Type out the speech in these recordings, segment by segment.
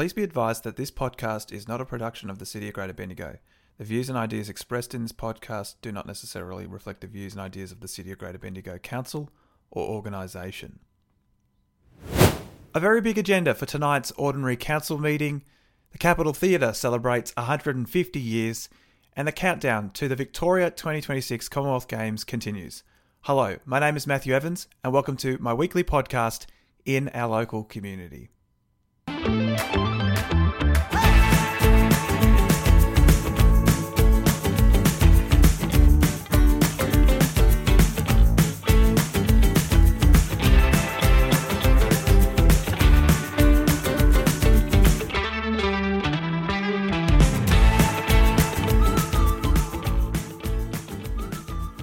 Please be advised that this podcast is not a production of the City of Greater Bendigo. The views and ideas expressed in this podcast do not necessarily reflect the views and ideas of the City of Greater Bendigo Council or organisation. A very big agenda for tonight's Ordinary Council meeting. The Capital Theatre celebrates 150 years, and the countdown to the Victoria 2026 Commonwealth Games continues. Hello, my name is Matthew Evans, and welcome to my weekly podcast in our local community.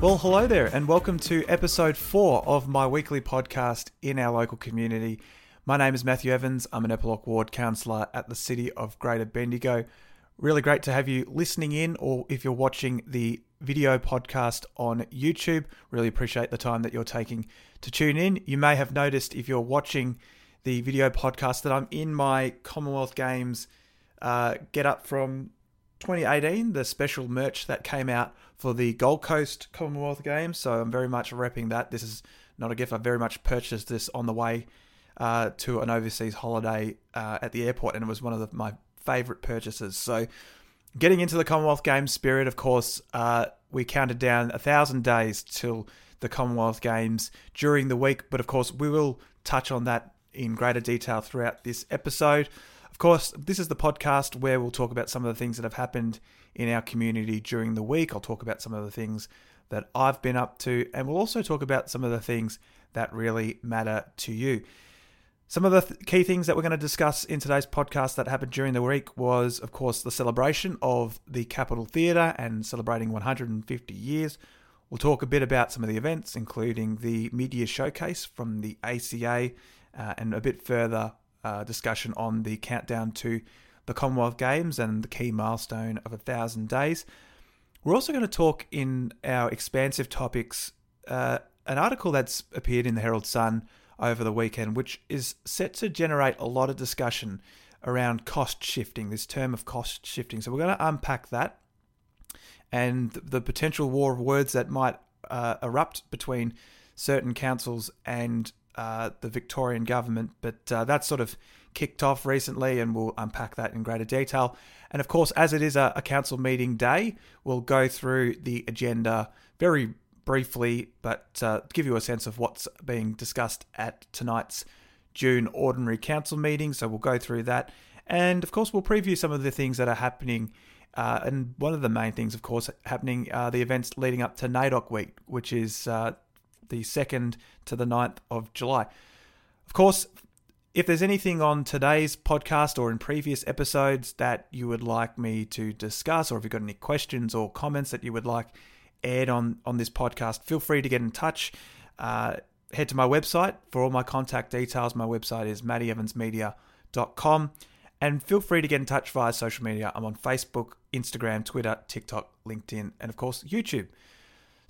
Well, hello there, and welcome to episode four of my weekly podcast in our local community. My name is Matthew Evans. I'm an Eppalock Ward councillor at the City of Greater Bendigo. Really great to have you listening in, or if you're watching the video podcast on YouTube, really appreciate the time that you're taking to tune in. You may have noticed if you're watching the video podcast that I'm in my Commonwealth Games uh, get up from 2018, the special merch that came out for the Gold Coast Commonwealth Games. So I'm very much repping that. This is not a gift. I very much purchased this on the way uh, to an overseas holiday uh, at the airport, and it was one of the, my favourite purchases. So getting into the Commonwealth Games spirit, of course, uh, we counted down a thousand days till the Commonwealth Games during the week. But of course, we will touch on that in greater detail throughout this episode. Of course, this is the podcast where we'll talk about some of the things that have happened in our community during the week. I'll talk about some of the things that I've been up to, and we'll also talk about some of the things that really matter to you. Some of the th- key things that we're going to discuss in today's podcast that happened during the week was, of course, the celebration of the Capital Theatre and celebrating 150 years. We'll talk a bit about some of the events, including the media showcase from the ACA, uh, and a bit further uh, discussion on the countdown to the Commonwealth Games and the key milestone of a thousand days. We're also going to talk in our expansive topics uh, an article that's appeared in the Herald Sun over the weekend, which is set to generate a lot of discussion around cost shifting, this term of cost shifting. So we're going to unpack that and the potential war of words that might uh, erupt between certain councils and uh, the Victorian government. But uh, that's sort of kicked off recently, and we'll unpack that in greater detail. And of course, as it is a, a council meeting day, we'll go through the agenda very briefly, but uh, give you a sense of what's being discussed at tonight's June Ordinary Council meeting. So we'll go through that. And of course, we'll preview some of the things that are happening. Uh, and one of the main things, of course, happening are the events leading up to NAIDOC Week, which is uh, the 2nd to the 9th of July. Of course, if there's anything on today's podcast or in previous episodes that you would like me to discuss, or if you've got any questions or comments that you would like aired on, on this podcast, feel free to get in touch. Uh, head to my website for all my contact details. My website is mattyevansmedia.com. And feel free to get in touch via social media. I'm on Facebook, Instagram, Twitter, TikTok, LinkedIn, and of course, YouTube.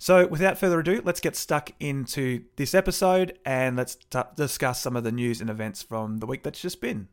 So, without further ado, let's get stuck into this episode and let's t- discuss some of the news and events from the week that's just been.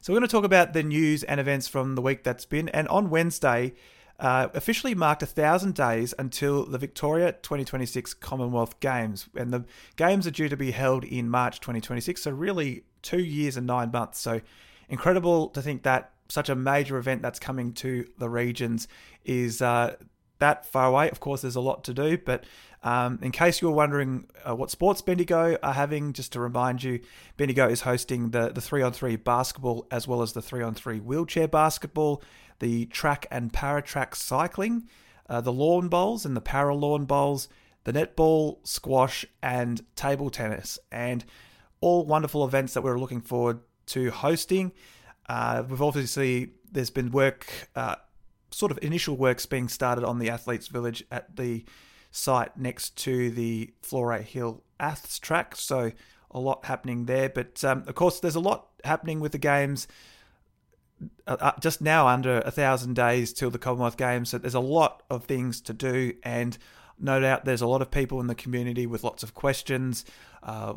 So, we're going to talk about the news and events from the week that's been. And on Wednesday, uh, officially marked a thousand days until the Victoria 2026 Commonwealth Games, and the games are due to be held in March 2026. So really, two years and nine months. So incredible to think that such a major event that's coming to the regions is uh, that far away. Of course, there's a lot to do, but um, in case you were wondering uh, what sports Bendigo are having, just to remind you, Bendigo is hosting the the three on three basketball as well as the three on three wheelchair basketball the track and para track cycling, uh, the lawn bowls and the para lawn bowls, the netball, squash, and table tennis, and all wonderful events that we're looking forward to hosting. Uh, we've obviously there's been work, uh, sort of initial works being started on the athletes' village at the site next to the Flora Hill Aths track, so a lot happening there. But um, of course, there's a lot happening with the games uh, uh, just now under a thousand days till the Commonwealth Games, so there's a lot of things to do, and no doubt there's a lot of people in the community with lots of questions. Uh,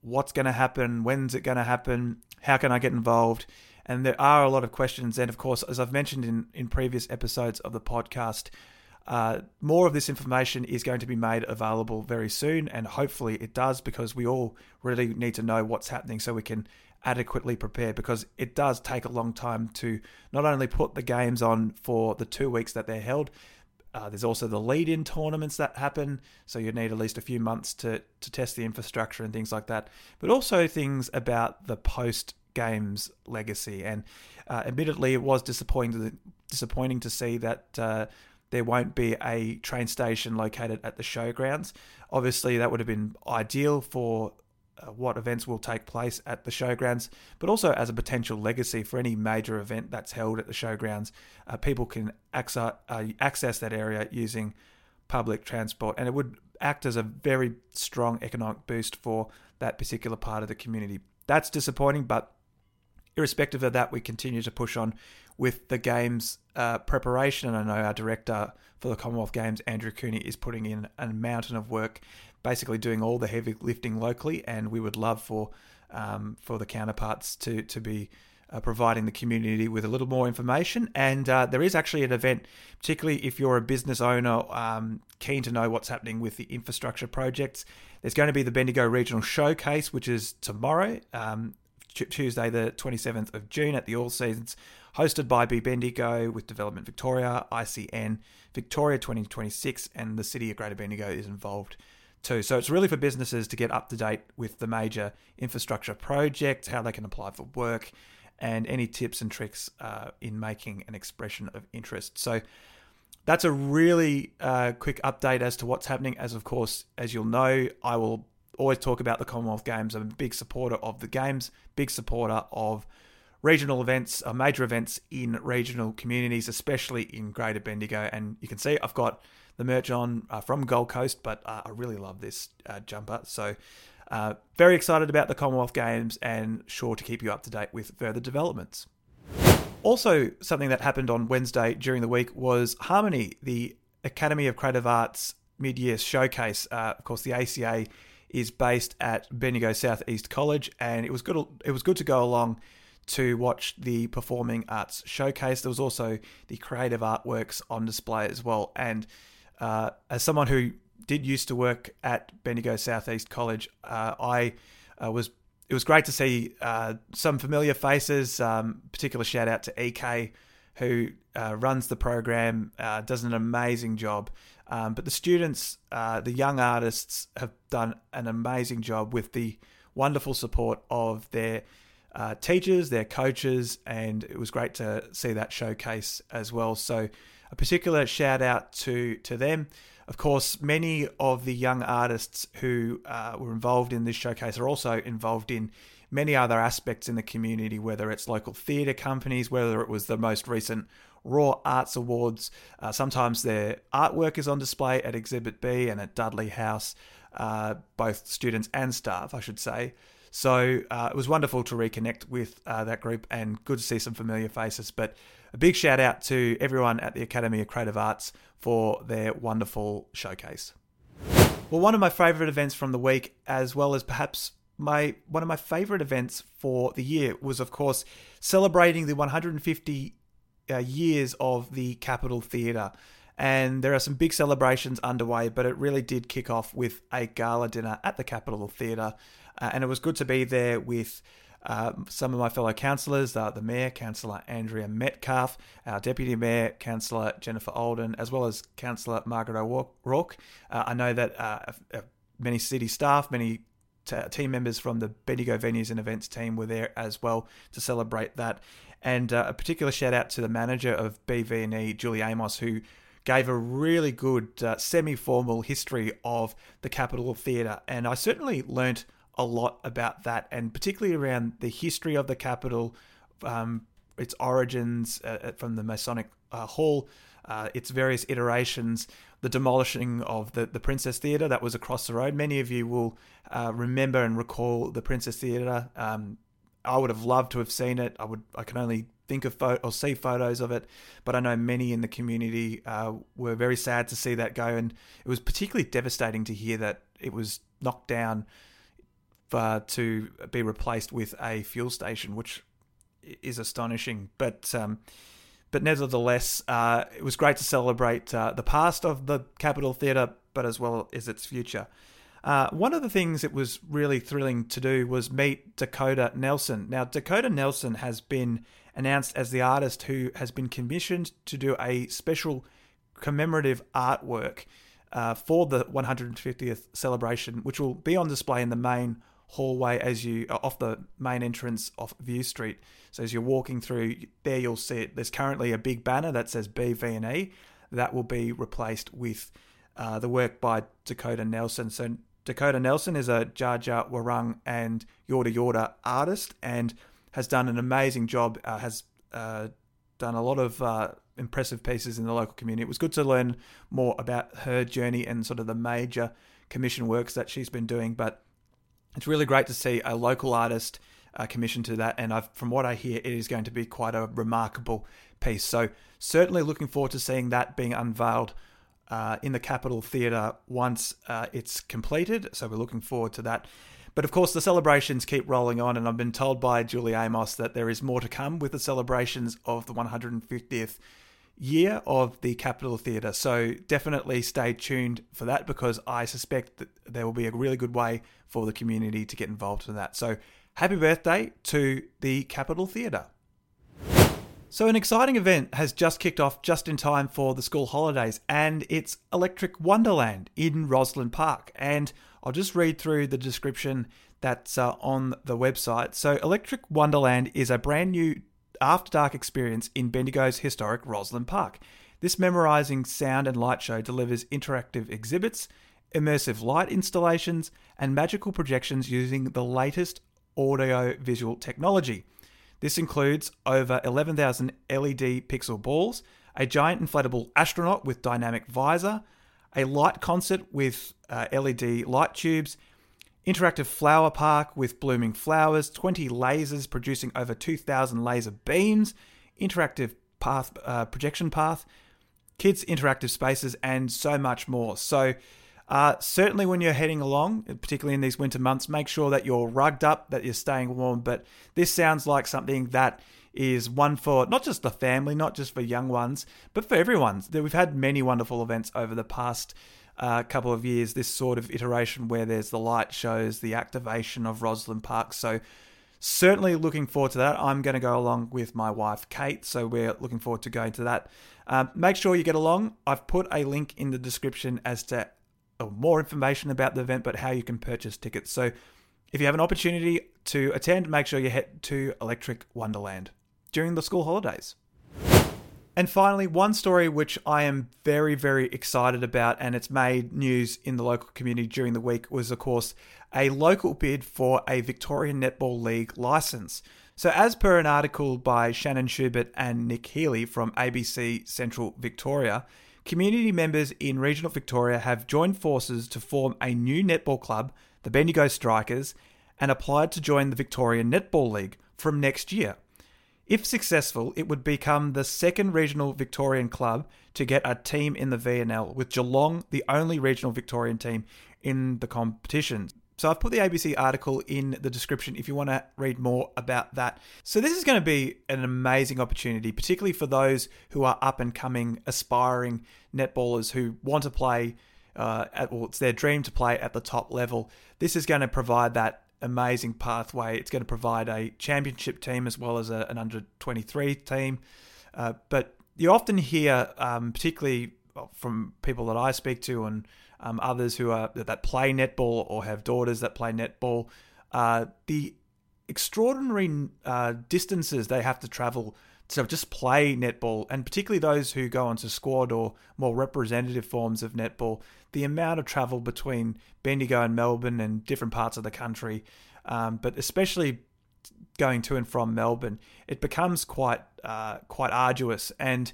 what's going to happen? When's it going to happen? How can I get involved? And there are a lot of questions. And of course, as I've mentioned in, in previous episodes of the podcast, uh, more of this information is going to be made available very soon, and hopefully it does because we all really need to know what's happening so we can adequately prepare because it does take a long time to not only put the games on for the two weeks that they're held. Uh, there's also the lead-in tournaments that happen, so you need at least a few months to to test the infrastructure and things like that. But also things about the post games legacy. And uh, admittedly, it was disappointing disappointing to see that uh, there won't be a train station located at the showgrounds. Obviously, that would have been ideal for uh, what events will take place at the showgrounds, but also as a potential legacy for any major event that's held at the showgrounds. Uh, people can access, uh, access that area using public transport, and it would act as a very strong economic boost for that particular part of the community. That's disappointing, but irrespective of that, we continue to push on with the games uh, preparation. And I know our director for the Commonwealth Games, Andrew Cooney, is putting in a mountain of work, basically doing all the heavy lifting locally. And we would love for um, for the counterparts to to be uh, providing the community with a little more information. And uh, there is actually an event, particularly if you're a business owner um, keen to know what's happening with the infrastructure projects. There's going to be the Bendigo Regional Showcase, which is tomorrow. Um, Tuesday, the 27th of June at the All Seasons, hosted by B Bendigo with Development Victoria, ICN Victoria 2026, and the City of Greater Bendigo is involved too. So it's really for businesses to get up to date with the major infrastructure projects, how they can apply for work, and any tips and tricks uh, in making an expression of interest. So that's a really uh, quick update as to what's happening. As of course, as you'll know, I will always talk about the Commonwealth Games. I'm a big supporter of the games, big supporter of regional events, uh, major events in regional communities, especially in Greater Bendigo. And you can see I've got the merch on uh, from Gold Coast, but uh, I really love this uh, jumper. So, uh, very excited about the Commonwealth Games and sure to keep you up to date with further developments. Also, something that happened on Wednesday during the week was Harmony, the Academy of Creative Arts mid year showcase. Uh, of course, the ACA is based at Bendigo Southeast College, and it was good. It was good to go along to watch the performing arts showcase. There was also the creative artworks on display as well. And uh, as someone who did used to work at Bendigo Southeast College, uh, I uh, was. It was great to see uh, some familiar faces. Um, particular shout out to EK, who uh, runs the program, uh, does an amazing job. Um, but the students, uh, the young artists, have done an amazing job with the wonderful support of their uh, teachers, their coaches, and it was great to see that showcase as well. So, a particular shout out to to them. Of course, many of the young artists who uh, were involved in this showcase are also involved in many other aspects in the community, whether it's local theatre companies, whether it was the most recent Raw Arts Awards. Uh, sometimes their artwork is on display at Exhibit B and at Dudley House, uh, both students and staff, I should say. So uh, it was wonderful to reconnect with uh, that group and good to see some familiar faces. But a big shout out to everyone at the Academy of Creative Arts for their wonderful showcase. Well, one of my favourite events from the week, as well as perhaps my one of my favourite events for the year, was of course celebrating the 150 uh, years of the Capital Theatre. And there are some big celebrations underway, but it really did kick off with a gala dinner at the Capital Theatre. Uh, and it was good to be there with uh, some of my fellow councillors, uh, the Mayor, Councillor Andrea Metcalf, our Deputy Mayor, Councillor Jennifer Alden, as well as Councillor Margaret O'Rourke. Uh, I know that uh, many city staff, many t- team members from the Bendigo Venues and Events team were there as well to celebrate that. And uh, a particular shout out to the manager of BV&E, Julie Amos, who gave a really good uh, semi-formal history of the Capital Theatre, and I certainly learnt a lot about that, and particularly around the history of the Capital, um, its origins uh, uh from the Masonic uh, Hall, uh, its various iterations, the demolishing of the, the Princess Theatre that was across the road. Many of you will remember and recall the Princess Theatre. Um, I would have loved to have seen it. I would. I can only think of photo or see photos of it, but I know many in the community uh, were very sad to see that go, and it was particularly devastating to hear that it was knocked down for, to be replaced with a fuel station, which is astonishing. But um, but nevertheless, uh, it was great to celebrate uh, the past of the Capital Theatre, but as well as its future. Uh, one of the things it was really thrilling to do was meet Dakota Nelson. Now, Dakota Nelson has been announced as the artist who has been commissioned to do a special commemorative artwork uh, for the 150th celebration, which will be on display in the main hallway as you uh, off the main entrance off View Street. So as you're walking through there, you'll see it. There's currently a big banner that says BV&E. That will be replaced with uh, the work by Dakota Nelson. So Dakota Nelson is a Dja Dja Wurrung and Yorta Yorta artist and has done an amazing job. Uh, has uh, done a lot of uh, impressive pieces in the local community. It was good to learn more about her journey and sort of the major commission works that she's been doing. But it's really great to see a local artist uh, commissioned to that. And I've, from what I hear, it is going to be quite a remarkable piece. So certainly looking forward to seeing that being unveiled uh, in the Capital Theatre once uh, it's completed. So we're looking forward to that. But of course, the celebrations keep rolling on, and I've been told by Julie Amos that there is more to come with the celebrations of the 150th year of the Capital Theatre. So definitely stay tuned for that because I suspect that there will be a really good way for the community to get involved in that. So happy birthday to the Capital Theatre. So, an exciting event has just kicked off just in time for the school holidays, and it's Electric Wonderland in Rosalind Park. And I'll just read through the description that's uh, on the website. So, Electric Wonderland is a brand new after dark experience in Bendigo's historic Rosalind Park. This memorizing sound and light show delivers interactive exhibits, immersive light installations, and magical projections using the latest audio visual technology. This includes over 11,000 LED pixel balls, a giant inflatable astronaut with dynamic visor, a light concert with uh, LED light tubes, interactive flower park with blooming flowers, 20 lasers producing over 2,000 laser beams, interactive path uh, projection path, kids interactive spaces, and so much more. So, uh, certainly when you're heading along, particularly in these winter months, make sure that you're rugged up, that you're staying warm. But this sounds like something that is one for not just the family, not just for young ones, but for everyone. We've had many wonderful events over the past uh, couple of years, this sort of iteration where there's the light shows, the activation of Rosalind Park. So, certainly looking forward to that. I'm going to go along with my wife, Kate. So, we're looking forward to going to that. Um, make sure you get along. I've put a link in the description as to uh, more information about the event, but how you can purchase tickets. So, if you have an opportunity to attend, make sure you head to Electric Wonderland during the school holidays. And finally, one story which I am very, very excited about, and it's made news in the local community during the week, was of course a local bid for a Victorian Netball League license. So, as per an article by Shannon Schubert and Nic Healey from ABC Central Victoria, community members in regional Victoria have joined forces to form a new netball club, the Bendigo Strikers, and applied to join the Victorian Netball League from next year. If successful, it would become the second regional Victorian club to get a team in the VNL, with Geelong the only regional Victorian team in the competition. So I've put the ABC article in the description if you want to read more about that. So this is going to be an amazing opportunity, particularly for those who are up and coming, aspiring netballers who want to play. Uh, at, well, it's their dream to play at the top level. This is going to provide that amazing pathway. It's going to provide a championship team as well as a, an under 23 team. Uh, but you often hear, um, particularly from people that I speak to and um, others who are that play netball or have daughters that play netball, uh, the extraordinary uh, distances they have to travel to just play netball, and particularly those who go onto squad or more representative forms of netball, the amount of travel between Bendigo and Melbourne and different parts of the country, um, but especially going to and from Melbourne, it becomes quite uh, quite arduous. And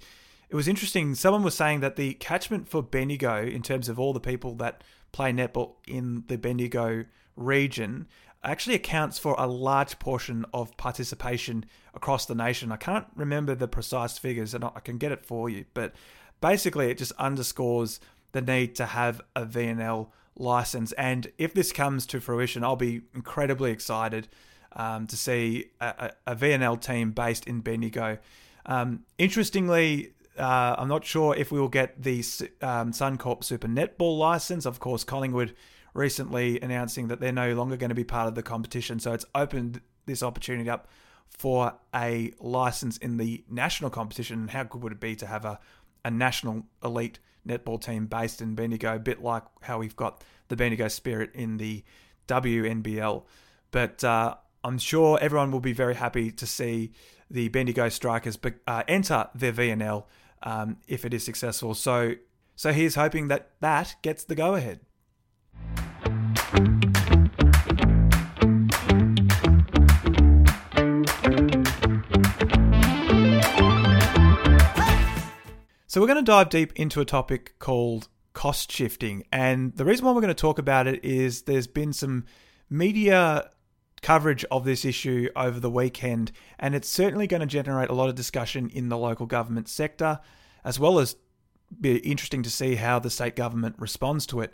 it was interesting. Someone was saying that the catchment for Bendigo, in terms of all the people that play netball in the Bendigo region, actually accounts for a large portion of participation across the nation. I can't remember the precise figures, and I can get it for you, but basically, it just underscores the need to have a VNL license. And if this comes to fruition, I'll be incredibly excited um, to see a, a, VNL team based in Bendigo. Um, interestingly, uh, I'm not sure if we will get the um, Suncorp Super Netball license. Of course, Collingwood recently announcing that they're no longer going to be part of the competition. So it's opened this opportunity up for a license in the national competition. How good would it be to have a, a national elite netball team based in Bendigo, a bit like how we've got the Bendigo Spirit in the WNBL? But uh, I'm sure everyone will be very happy to see the Bendigo Strikers uh, enter their VNL um, if it is successful. So, so he's hoping that that gets the go ahead. So, we're going to dive deep into a topic called cost shifting. And the reason why we're going to talk about it is there's been some media coverage of this issue over the weekend, and it's certainly going to generate a lot of discussion in the local government sector, as well as be interesting to see how the state government responds to it.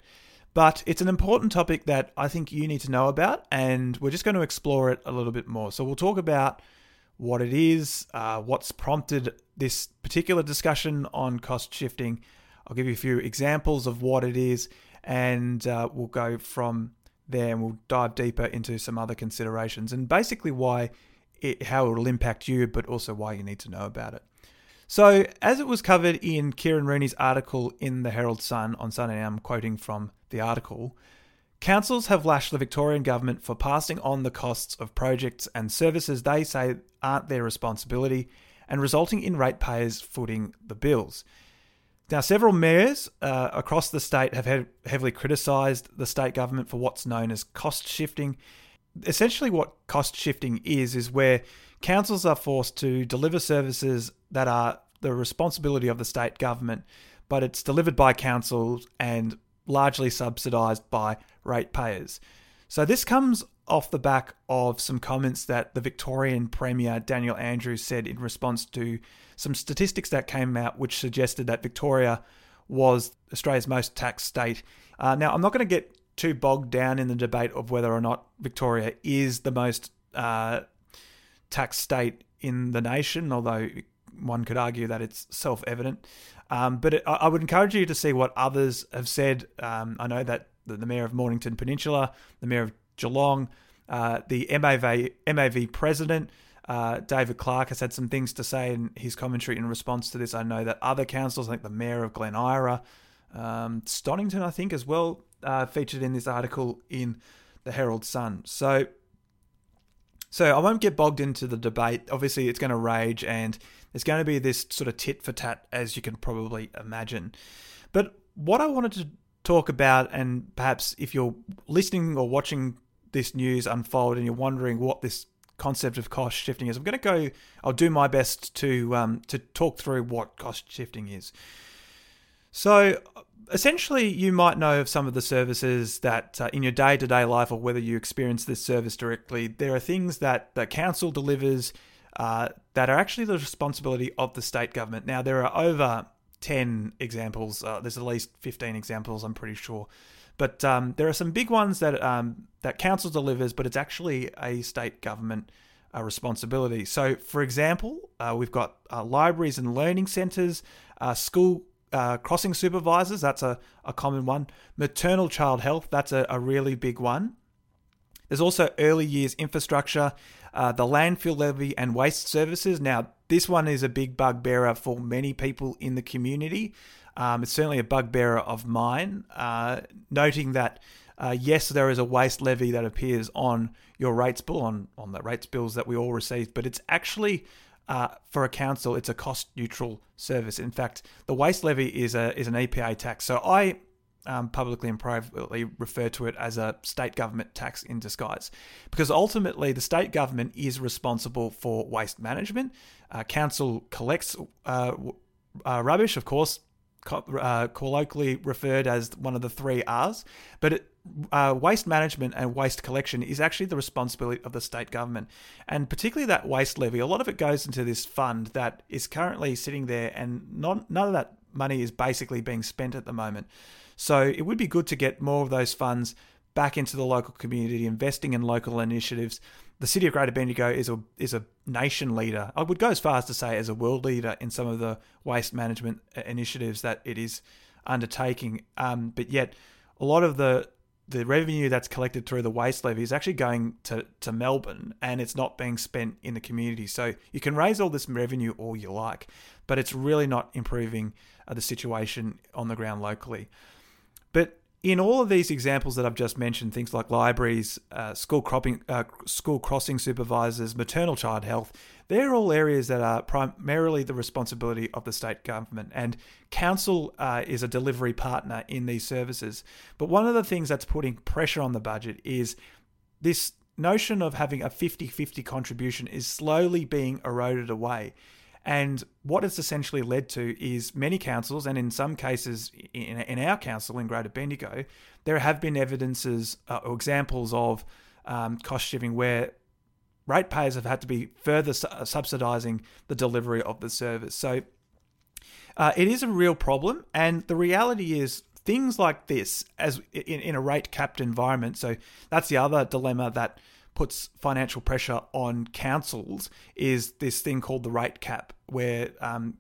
But it's an important topic that I think you need to know about, and we're just going to explore it a little bit more. So, we'll talk about what it is, uh, what's prompted this particular discussion on cost shifting. I'll give you a few examples of what it is, and uh, we'll go from there and we'll dive deeper into some other considerations and basically why it, how it will impact you, but also why you need to know about it. So, as it was covered in Kieran Rooney's article in the Herald Sun on Sunday, I'm quoting from the article. Councils have lashed the Victorian government for passing on the costs of projects and services they say aren't their responsibility and resulting in ratepayers footing the bills. Now, several mayors uh, across the state have had heavily criticised the state government for what's known as cost shifting. Essentially, what cost shifting is, is where councils are forced to deliver services that are the responsibility of the state government, but it's delivered by councils and largely subsidised by ratepayers. So this comes off the back of some comments that the Victorian Premier Daniel Andrews said in response to some statistics that came out which suggested that Victoria was Australia's most taxed state. Uh, now, I'm not going to get too bogged down in the debate of whether or not Victoria is the most uh, taxed state in the nation, although one could argue that it's self evident. Um, but it, I would encourage you to see what others have said. Um, I know that the, the, Mayor of Mornington Peninsula, the Mayor of Geelong, uh, the MAV, MAV president, uh, David Clark, has had some things to say in his commentary in response to this. I know that other councils, like the Mayor of Glen Eira, um, Stonnington, I think, as well, uh, featured in this article in the Herald Sun. So, so I won't get bogged into the debate. Obviously, it's going to rage, and there's going to be this sort of tit for tat, as you can probably imagine. But what I wanted to talk about, and perhaps if you're listening or watching this news unfold and you're wondering what this concept of cost shifting is, I'm going to go. I'll do my best to um, to talk through what cost shifting is. So, essentially, you might know of some of the services that uh, in your day to day life, or whether you experience this service directly, there are things that the council delivers uh, that are actually the responsibility of the state government. Now, there are over 10 examples, uh, there's at least 15 examples, I'm pretty sure. But um, there are some big ones that um, that council delivers, but it's actually a state government uh, responsibility. So, for example, uh, we've got uh, libraries and learning centres, uh, school uh, crossing supervisors, that's a, a common one. Maternal child health, that's a, a really big one. There's also early years infrastructure, uh, the landfill levy and waste services. Now, this one is a big bugbearer for many people in the community. Um, it's certainly a bugbearer of mine, uh, noting that uh, yes, there is a waste levy that appears on your rates bill, on, on the rates bills that we all receive, but it's actually uh, for a council, it's a cost neutral service. In fact, the waste levy is a is an EPA tax. So I um, publicly and privately refer to it as a state government tax in disguise. Because ultimately, the state government is responsible for waste management. Uh, council collects uh, uh, rubbish, of course. uh, colloquially referred as one of the three R's, but it, uh, waste management and waste collection is actually the responsibility of the state government. And particularly that waste levy, a lot of it goes into this fund that is currently sitting there, and not, none of that money is basically being spent at the moment. So it would be good to get more of those funds back into the local community, investing in local initiatives. The city of Greater Bendigo is a is a nation leader. I would go as far as to say as a world leader in some of the waste management initiatives that it is undertaking. Um, but yet, a lot of the the revenue that's collected through the waste levy is actually going to, to Melbourne and it's not being spent in the community. So you can raise all this revenue all you like, but it's really not improving uh, the situation on the ground locally. But in all of these examples that I've just mentioned, things like libraries, uh, school cropping, uh, school crossing supervisors, maternal child health, they're all areas that are primarily the responsibility of the state government. And council uh, is a delivery partner in these services. But one of the things that's putting pressure on the budget is this notion of having a 50 50 contribution is slowly being eroded away. And what it's essentially led to is many councils, and in some cases, in, in our council in Greater Bendigo, there have been evidences uh, or examples of um, cost shifting where ratepayers have had to be further su- uh, subsidising the delivery of the service. So uh, it is a real problem, and the reality is things like this, as in, in a rate capped environment. So that's the other dilemma that puts financial pressure on councils is this thing called the rate cap, where um,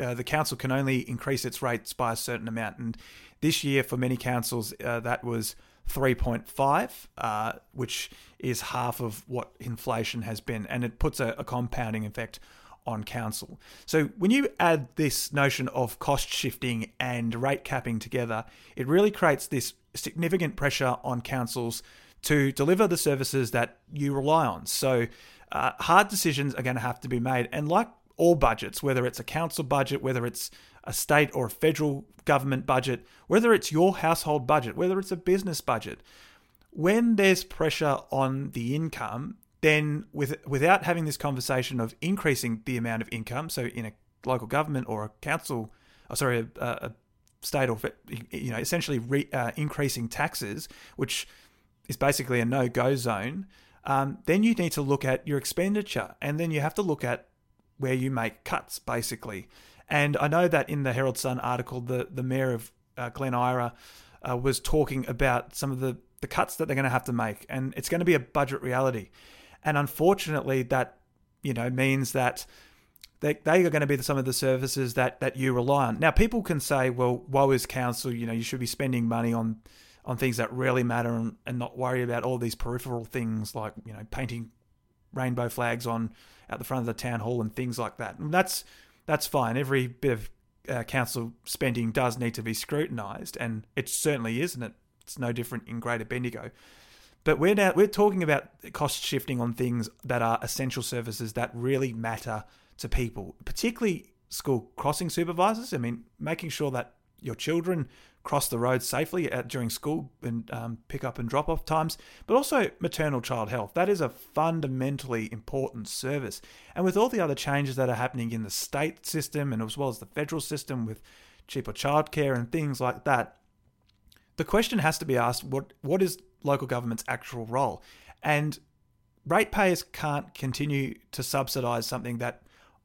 uh, the council can only increase its rates by a certain amount. And this year, for many councils, uh, that was 3.5, uh, which is half of what inflation has been, and it puts a, a compounding effect on council. So when you add this notion of cost shifting and rate capping together, it really creates this significant pressure on councils to deliver the services that you rely on. So, uh, hard decisions are going to have to be made. And like all budgets, whether it's a council budget, whether it's a state or a federal government budget, whether it's your household budget, whether it's a business budget, when there's pressure on the income, then with, without having this conversation of increasing the amount of income, so in a local government or a council, oh, sorry, a, a state or you know, essentially re, uh, increasing taxes, which is basically a no go zone, um, then you need to look at your expenditure and then you have to look at where you make cuts, basically. And I know that in the Herald Sun article, the, the mayor of uh, Glen Eira uh, was talking about some of the, the cuts that they're going to have to make, and it's going to be a budget reality. And unfortunately, that you know means that they, they are going to be some of the services that, that you rely on. Now, people can say, well, woe is council, you know, you should be spending money on on things that really matter and, and not worry about all these peripheral things like you know painting rainbow flags on at the front of the town hall and things like that. And that's that's fine. Every bit of uh, council spending does need to be scrutinised, and it certainly is, and it? it's no different in Greater Bendigo. But we're now we're talking about cost shifting on things that are essential services that really matter to people, particularly school crossing supervisors. I mean, making sure that your children cross the road safely at, during school and um, pick up and drop off times, but also maternal child health. That is a fundamentally important service. And with all the other changes that are happening in the state system and as well as the federal system with cheaper childcare and things like that, the question has to be asked what, what is local government's actual role? And ratepayers can't continue to subsidise something that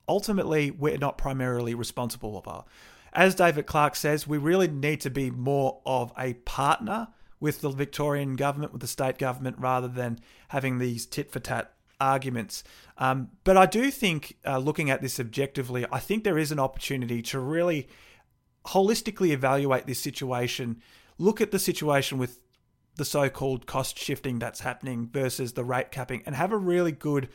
ultimately we're not primarily responsible for as David Clark says, we really need to be more of a partner with the Victorian government, with the state government, rather than having these tit for tat arguments. Um, but I do think, uh, looking at this objectively, I think there is an opportunity to really holistically evaluate this situation, look at the situation with the so called cost shifting that's happening versus the rate capping, and have a really good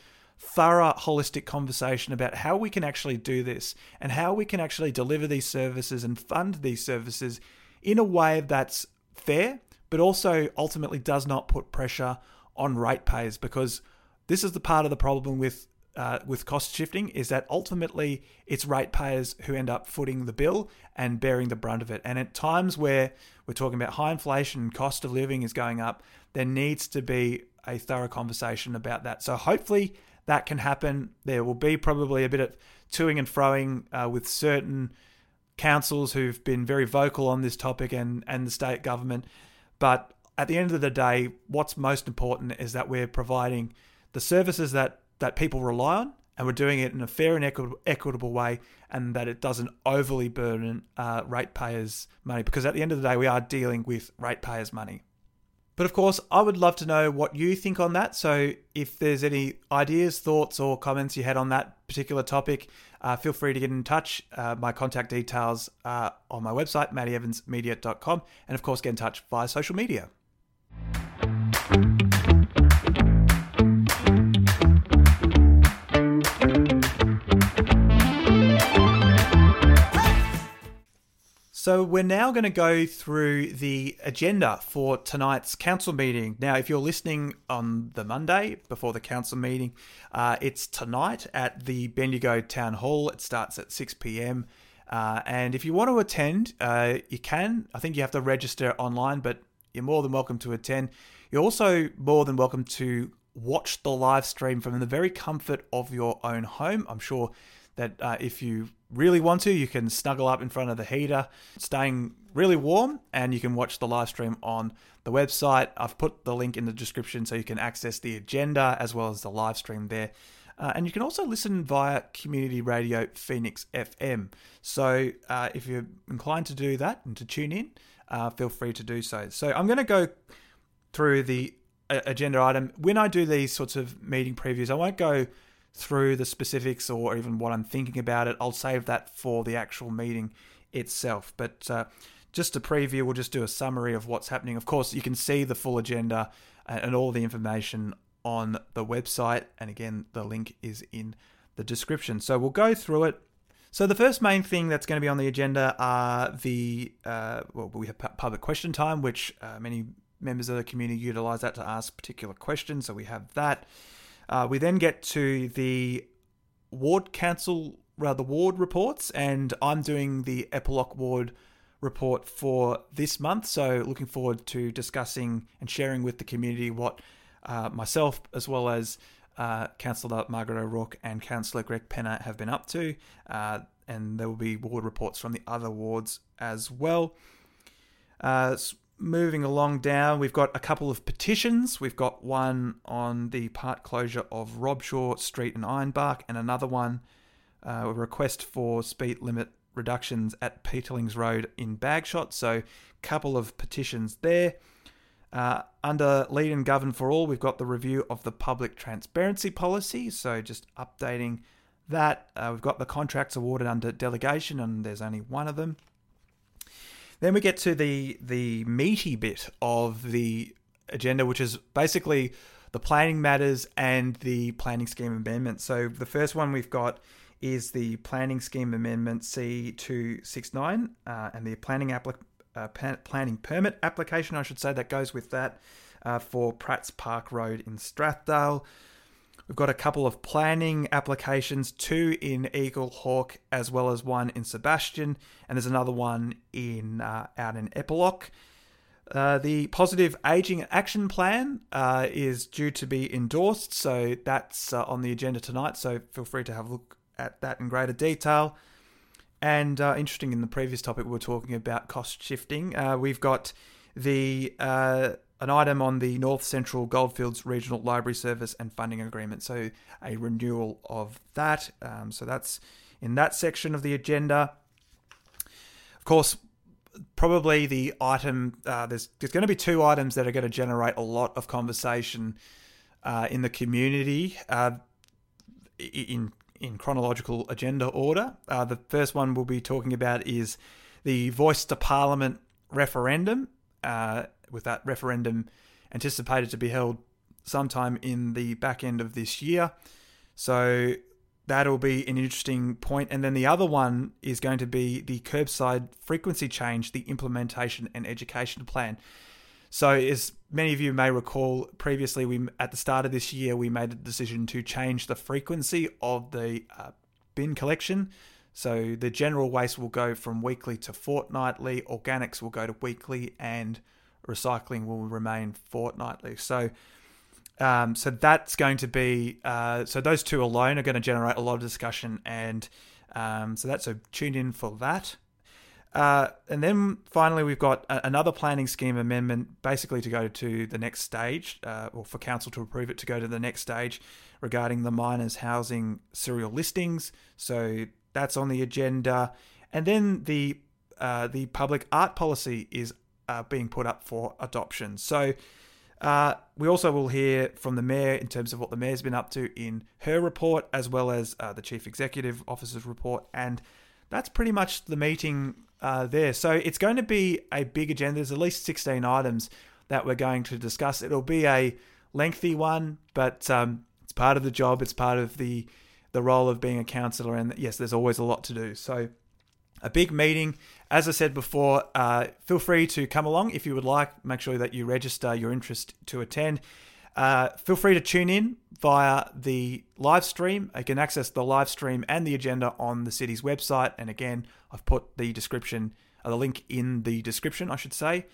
thorough, holistic conversation about how we can actually do this and how we can actually deliver these services and fund these services in a way that's fair, but also ultimately does not put pressure on ratepayers because this is the part of the problem with uh, with cost shifting is that ultimately it's ratepayers who end up footing the bill and bearing the brunt of it. And at times where we're talking about high inflation cost of living is going up, there needs to be a thorough conversation about that. So hopefully that can happen. There will be probably a bit of toing and froing uh, with certain councils who've been very vocal on this topic and, and the state government. But at the end of the day, what's most important is that we're providing the services that, that people rely on and we're doing it in a fair and equitable way and that it doesn't overly burden uh, ratepayers' money because at the end of the day, we are dealing with ratepayers' money. But of course, I would love to know what you think on that. So if there's any ideas, thoughts, or comments you had on that particular topic, uh, feel free to get in touch. Uh, my contact details are on my website, mattyevansmedia.com, and of course, get in touch via social media. So, we're now going to go through the agenda for tonight's council meeting. Now, if you're listening on the Monday before the council meeting, uh, it's tonight at the Bendigo Town Hall. It starts at 6 pm. Uh, and if you want to attend, uh, you can. I think you have to register online, but you're more than welcome to attend. You're also more than welcome to watch the live stream from the very comfort of your own home. I'm sure that uh, if you really want to, you can snuggle up in front of the heater, staying really warm, and you can watch the live stream on the website. I've put the link in the description so you can access the agenda as well as the live stream there. Uh, and you can also listen via community radio Phoenix FM. So uh, if you're inclined to do that and to tune in, uh, feel free to do so. So I'm going to go through the uh, agenda item. When I do these sorts of meeting previews, I won't go through the specifics or even what I'm thinking about it. I'll save that for the actual meeting itself. But uh, just a preview, we'll just do a summary of what's happening. Of course, you can see the full agenda and all the information on the website. And again, the link is in the description. So we'll go through it. So the first main thing that's going to be on the agenda are the uh, well, we have public question time, which uh, many members of the community utilize that to ask particular questions. So we have that. Uh, we then get to the ward council, rather ward reports, and I'm doing the Eppalock ward report for this month. So looking forward to discussing and sharing with the community what uh, myself, as well as uh, Councillor Margaret O'Rourke and Councillor Greg Penno have been up to. Uh, and there will be ward reports from the other wards as well. Uh, moving along down, we've got a couple of petitions. We've got one on the part closure of Robshaw Street and Ironbark, and another one, uh, a request for speed limit reductions at Peterlings Road in Bagshot. So, couple of petitions there. Uh, under Lead and Govern for All, we've got the review of the public transparency policy. So, just updating that. Uh, we've got the contracts awarded under delegation, and there's only one of them. Then we get to the the meaty bit of the agenda, which is basically the planning matters and the planning scheme amendment. So the first one we've got is the planning scheme amendment C269 uh, and the planning applic- uh, planning permit application, I should say, that goes with that uh, for Pratt's Park Road in Strathdale. We've got a couple of planning applications, two in Eaglehawk as well as one in Sebastian, and there's another one in uh, out in Eppalock. Uh, the positive aging action plan uh, is due to be endorsed, so that's uh, on the agenda tonight. So feel free to have a look at that in greater detail. And uh, interesting in the previous topic, we were talking about cost shifting. Uh, we've got the an item on the North Central Goldfields Regional Library Service and Funding Agreement. So a renewal of that. Um, so that's in that section of the agenda. Of course, probably the item uh, there's there's going to be two items that are going to generate a lot of conversation uh, in the community uh, in in chronological agenda order. Uh, the first one we'll be talking about is the Voice to Parliament referendum. Uh, with that referendum anticipated to be held sometime in the back end of this year. So that'll be an interesting point. And then the other one is going to be the curbside frequency change, the implementation and education plan. So, as many of you may recall, previously we at the start of this year we made a decision to change the frequency of the uh, bin collection. So the general waste will go from weekly to fortnightly, organics will go to weekly, and recycling will remain fortnightly. So, um, so that's going to be uh, so those two alone are going to generate a lot of discussion, and um, so that's so tune in for that. Uh, and then finally, we've got a- another planning scheme amendment, basically to go to the next stage, uh, or for council to approve it to go to the next stage regarding the miners' housing serial listings. So that's on the agenda. And then the uh, the public art policy is uh, being put up for adoption. So uh, we also will hear from the mayor in terms of what the mayor's been up to in her report, as well as uh, the chief executive officer's report, and that's pretty much the meeting uh, there. So it's going to be a big agenda. There's at least 16 items that we're going to discuss. It'll be a lengthy one, but um, it's part of the job. It's part of the the role of being a councillor, and yes, there's always a lot to do. So a big meeting. As I said before, uh, feel free to come along if you would like. Make sure that you register your interest to attend. Uh, feel free to tune in via the live stream. You can access the live stream and the agenda on the city's website. And again, I've put the description, uh, the link in the description, I should say.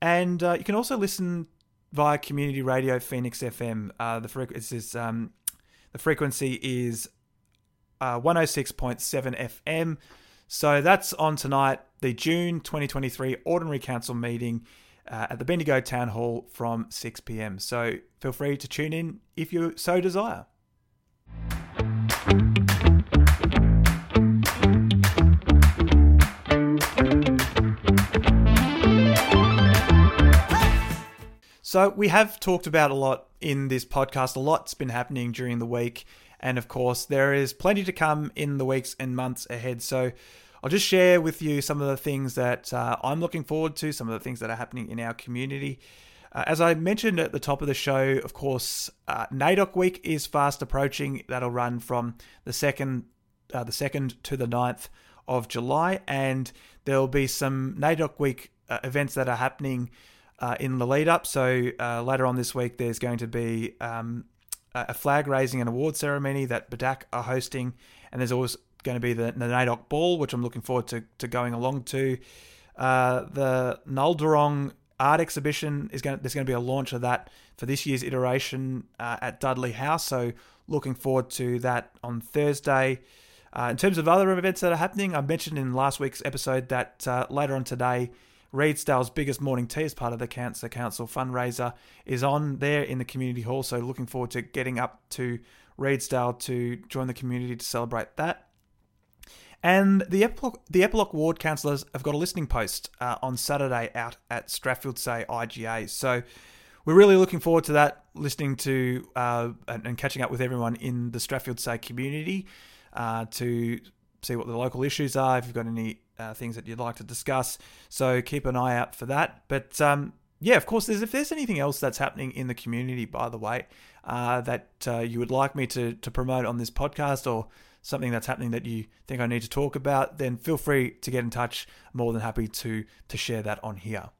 And uh, you can also listen via community radio Phoenix FM. Uh, the, frequency is, um, the frequency is 106.7 FM. So that's on tonight, the June 2023 Ordinary Council meeting uh, at the Bendigo Town Hall from 6 pm. So feel free to tune in if you so desire. So, we have talked about a lot in this podcast. A lot's been happening during the week. And of course, there is plenty to come in the weeks and months ahead. So I'll just share with you some of the things that uh, I'm looking forward to, some of the things that are happening in our community. Uh, as I mentioned at the top of the show, of course, uh, NAIDOC week is fast approaching. That'll run from the second, uh, the second to the 9th of July, and there'll be some NAIDOC week uh, events that are happening uh, in the lead up. So uh, later on this week, there's going to be um, a flag raising and award ceremony that BDAC are hosting, and there's always going to be the, the NAIDOC Ball, which I'm looking forward to, to going along to. Uh, the Nguldurrung art exhibition is going. To, there's going to be a launch of that for this year's iteration uh, at Dudley House. So looking forward to that on Thursday. Uh, in terms of other events that are happening, I mentioned in last week's episode that uh, later on today Redesdale's biggest morning tea as part of the Cancer Council fundraiser is on there in the community hall. So looking forward to getting up to Redesdale to join the community to celebrate that. And the Eppalock, the Eppalock ward councillors have got a listening post uh, on Saturday out at Strathfieldsaye IGA. So we're really looking forward to that, listening to uh, and, and, catching up with everyone in the Strathfieldsaye community uh, to see what the local issues are. If you've got any uh, things that you'd like to discuss. So keep an eye out for that. But um, yeah, of course, there's if there's anything else that's happening in the community, by the way, uh, that uh, you would like me to to promote on this podcast or something that's happening that you think I need to talk about, then feel free to get in touch. More than happy to to share that on here.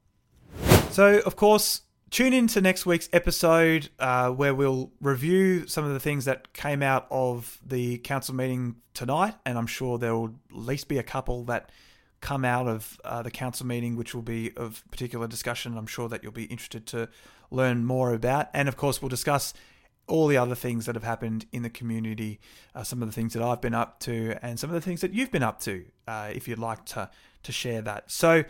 So, of course, tune in to next week's episode uh, where we'll review some of the things that came out of the council meeting tonight, and I'm sure there will at least be a couple that come out of uh, the council meeting, which will be of particular discussion. I'm sure that you'll be interested to learn more about, and of course, we'll discuss all the other things that have happened in the community, uh, some of the things that I've been up to, and some of the things that you've been up to. Uh, if you'd like to to share that, so.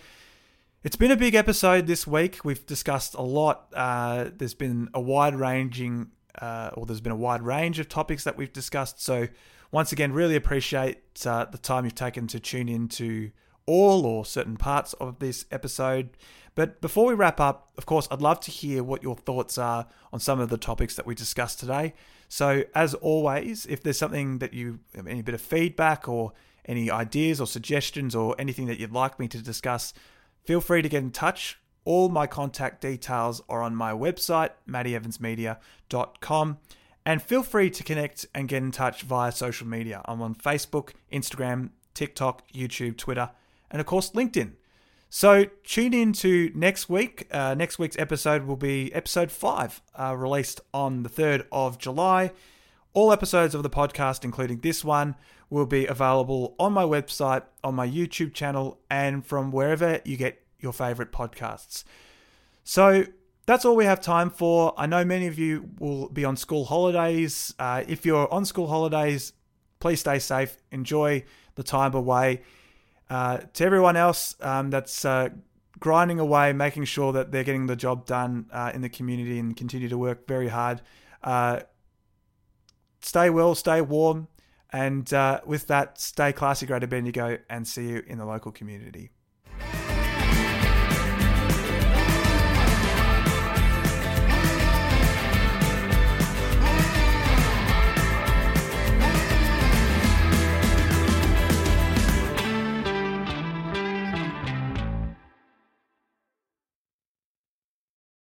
It's been a big episode this week. We've discussed a lot. Uh, there's been a wide ranging, uh, or there's been a wide range of topics that we've discussed. So, once again, really appreciate uh, the time you've taken to tune in to all or certain parts of this episode. But before we wrap up, of course, I'd love to hear what your thoughts are on some of the topics that we discussed today. So, as always, if there's something that you, any bit of feedback or any ideas or suggestions or anything that you'd like me to discuss, Feel free to get in touch. All my contact details are on my website, mattyevansmedia.com. And feel free to connect and get in touch via social media. I'm on Facebook, Instagram, TikTok, YouTube, Twitter, and of course, LinkedIn. So tune in to next week. Uh, next week's episode will be episode five, uh, released on the 3rd of July. All episodes of the podcast, including this one, will be available on my website, on my YouTube channel, and from wherever you get your favorite podcasts. So that's all we have time for. I know many of you will be on school holidays. Uh, if you're on school holidays, please stay safe. Enjoy the time away. Uh, to everyone else um, that's uh, grinding away, making sure that they're getting the job done uh, in the community and continue to work very hard, uh, stay well, stay warm, and uh, with that, stay classy, Greater Bendigo, and see you in the local community.